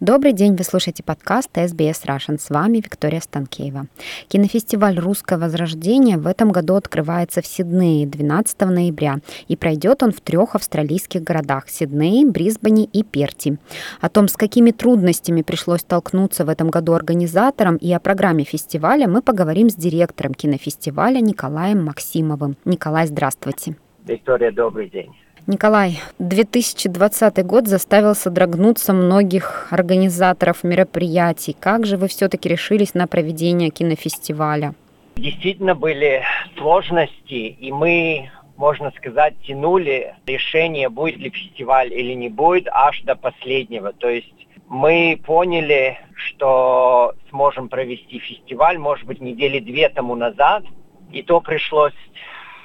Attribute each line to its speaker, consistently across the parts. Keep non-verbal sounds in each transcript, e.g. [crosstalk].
Speaker 1: Добрый день, вы слушаете подкаст SBS Russian. С вами Виктория Станкеева. Кинофестиваль «Русское возрождение» в этом году открывается в Сиднее 12 ноября, и пройдет он в трех австралийских городах – Сиднее, Брисбене и Перти. О том, с какими трудностями пришлось столкнуться в этом году организаторам и о программе фестиваля мы поговорим с директором кинофестиваля Николаем Максимовым. Николай, здравствуйте.
Speaker 2: Виктория, добрый день.
Speaker 1: Николай, 2020 год заставил содрогнуться многих организаторов мероприятий. Как же вы все-таки решились на проведение кинофестиваля?
Speaker 2: Действительно были сложности, и мы, можно сказать, тянули решение, будет ли фестиваль или не будет, аж до последнего. То есть мы поняли, что сможем провести фестиваль, может быть, недели две тому назад, и то пришлось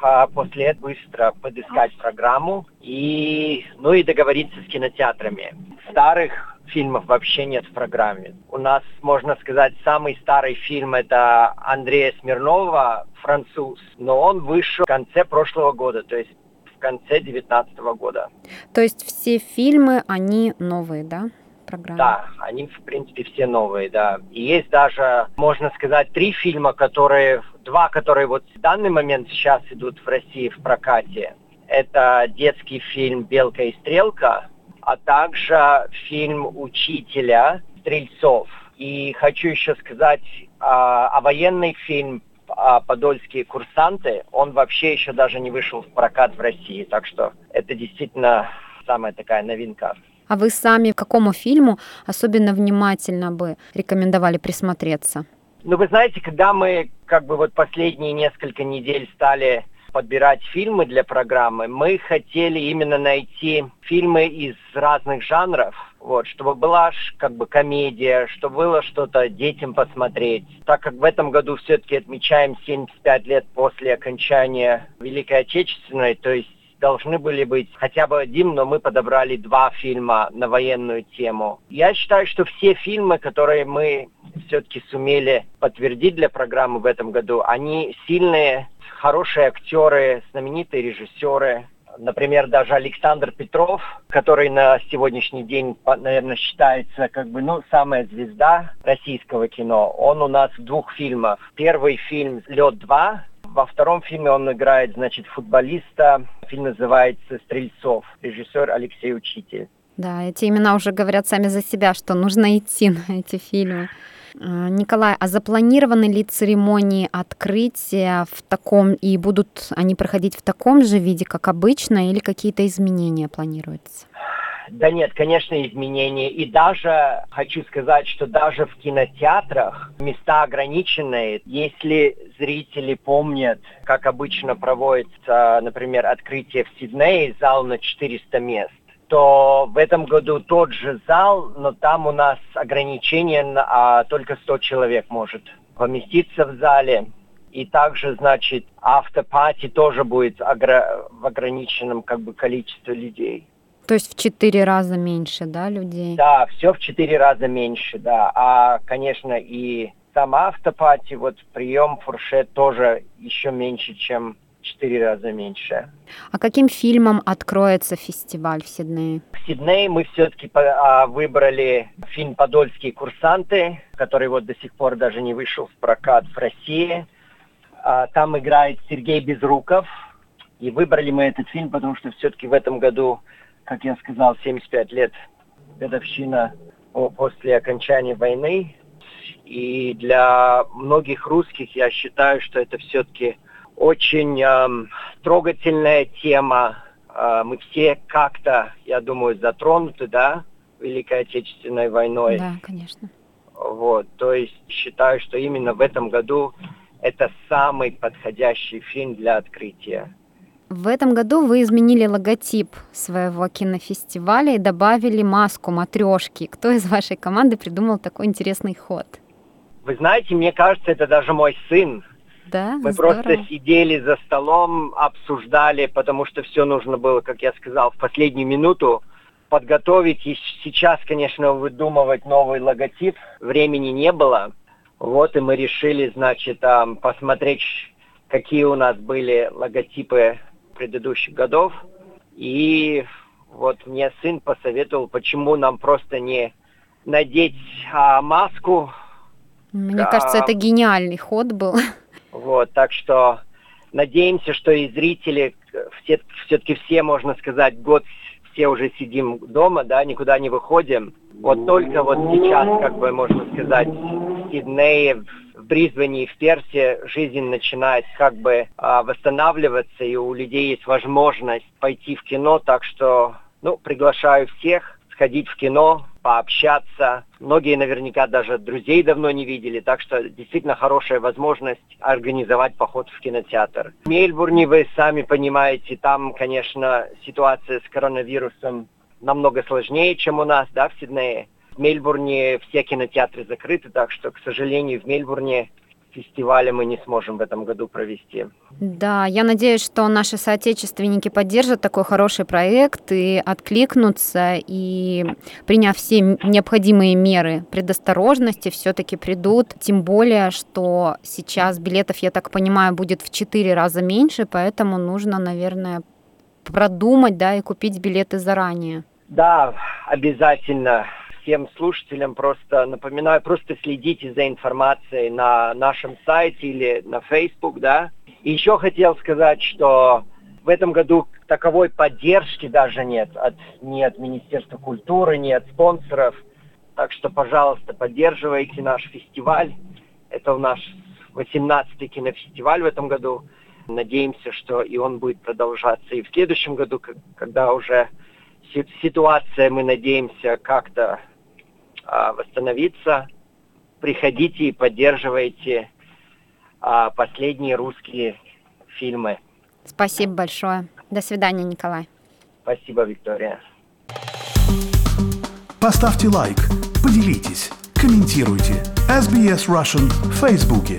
Speaker 2: а после этого быстро подыскать программу и, ну и договориться с кинотеатрами. Старых фильмов вообще нет в программе. У нас, можно сказать, самый старый фильм это Андрея Смирнова, француз, но он вышел в конце прошлого года, то есть в конце 2019 года.
Speaker 1: То есть все фильмы, они новые, да? Программы?
Speaker 2: Да, они, в принципе, все новые, да. И есть даже, можно сказать, три фильма, которые, два, которые вот в данный момент сейчас идут в России в прокате. Это детский фильм «Белка и стрелка», а также фильм «Учителя Стрельцов». И хочу еще сказать а, а военный фильм а, «Подольские курсанты», он вообще еще даже не вышел в прокат в России, так что это действительно самая такая новинка.
Speaker 1: А вы сами к какому фильму особенно внимательно бы рекомендовали присмотреться?
Speaker 2: Ну, вы знаете, когда мы как бы вот последние несколько недель стали подбирать фильмы для программы, мы хотели именно найти фильмы из разных жанров, вот, чтобы была как бы комедия, чтобы было что-то детям посмотреть. Так как в этом году все-таки отмечаем 75 лет после окончания Великой Отечественной, то есть должны были быть хотя бы один, но мы подобрали два фильма на военную тему. Я считаю, что все фильмы, которые мы все-таки сумели подтвердить для программы в этом году, они сильные, хорошие актеры, знаменитые режиссеры, Например, даже Александр Петров, который на сегодняшний день, наверное, считается как бы, ну, самая звезда российского кино. Он у нас в двух фильмах. Первый фильм «Лед-2», во втором фильме он играет, значит, футболиста. Фильм называется «Стрельцов». Режиссер Алексей Учитель.
Speaker 1: Да, эти имена уже говорят сами за себя, что нужно идти [laughs] на эти фильмы. А, Николай, а запланированы ли церемонии открытия в таком и будут они проходить в таком же виде, как обычно, или какие-то изменения планируются?
Speaker 2: Да нет, конечно, изменения. И даже хочу сказать, что даже в кинотеатрах места ограниченные. Если зрители помнят, как обычно проводится, например, открытие в Сиднее, зал на 400 мест, то в этом году тот же зал, но там у нас ограничение а, только 100 человек может поместиться в зале. И также, значит, автопати тоже будет в ограниченном как бы количестве людей.
Speaker 1: То есть в четыре раза меньше, да, людей?
Speaker 2: Да, все в четыре раза меньше, да. А, конечно, и сама автопати, вот прием фуршет тоже еще меньше, чем четыре раза меньше.
Speaker 1: А каким фильмом откроется фестиваль в Сиднее?
Speaker 2: В Сиднее мы все-таки а, выбрали фильм «Подольские курсанты», который вот до сих пор даже не вышел в прокат в России. А, там играет Сергей Безруков. И выбрали мы этот фильм, потому что все-таки в этом году как я сказал, 75 лет годовщина после окончания войны. И для многих русских я считаю, что это все-таки очень эм, трогательная тема. Э, мы все как-то, я думаю, затронуты, да, Великой Отечественной войной.
Speaker 1: Да, конечно.
Speaker 2: Вот, то есть считаю, что именно в этом году это самый подходящий фильм для открытия.
Speaker 1: В этом году вы изменили логотип своего кинофестиваля и добавили маску матрешки. Кто из вашей команды придумал такой интересный ход?
Speaker 2: Вы знаете, мне кажется, это даже мой сын.
Speaker 1: Да,
Speaker 2: Мы
Speaker 1: здорово.
Speaker 2: просто сидели за столом, обсуждали, потому что все нужно было, как я сказал, в последнюю минуту подготовить. И сейчас, конечно, выдумывать новый логотип времени не было. Вот и мы решили, значит, посмотреть, какие у нас были логотипы предыдущих годов. И вот мне сын посоветовал, почему нам просто не надеть а, маску.
Speaker 1: Мне а, кажется, это гениальный ход был.
Speaker 2: Вот, так что надеемся, что и зрители, все, все-таки все, можно сказать, год все уже сидим дома, да, никуда не выходим. Вот только вот сейчас, как бы можно сказать, в Сиднее, в Брисбене и в Персе жизнь начинает как бы а, восстанавливаться, и у людей есть возможность пойти в кино, так что, ну, приглашаю всех сходить в кино, пообщаться. Многие наверняка даже друзей давно не видели, так что действительно хорошая возможность организовать поход в кинотеатр. В Мельбурне, вы сами понимаете, там, конечно, ситуация с коронавирусом намного сложнее, чем у нас, да, в Сиднее. В Мельбурне все кинотеатры закрыты, так что, к сожалению, в Мельбурне фестиваля мы не сможем в этом году провести.
Speaker 1: Да, я надеюсь, что наши соотечественники поддержат такой хороший проект и откликнутся, и приняв все необходимые меры предосторожности, все-таки придут. Тем более, что сейчас билетов, я так понимаю, будет в четыре раза меньше, поэтому нужно, наверное, продумать, да, и купить билеты заранее.
Speaker 2: Да, обязательно всем слушателям просто напоминаю, просто следите за информацией на нашем сайте или на Facebook, да. Еще хотел сказать, что в этом году таковой поддержки даже нет от, ни от Министерства культуры, ни от спонсоров. Так что, пожалуйста, поддерживайте наш фестиваль. Это у нас 18-й кинофестиваль в этом году. Надеемся, что и он будет продолжаться и в следующем году, когда уже ситуация, мы надеемся, как-то восстановиться. Приходите и поддерживайте а, последние русские фильмы.
Speaker 1: Спасибо большое. До свидания, Николай.
Speaker 2: Спасибо, Виктория.
Speaker 3: Поставьте лайк, поделитесь, комментируйте. SBS Russian в Фейсбуке.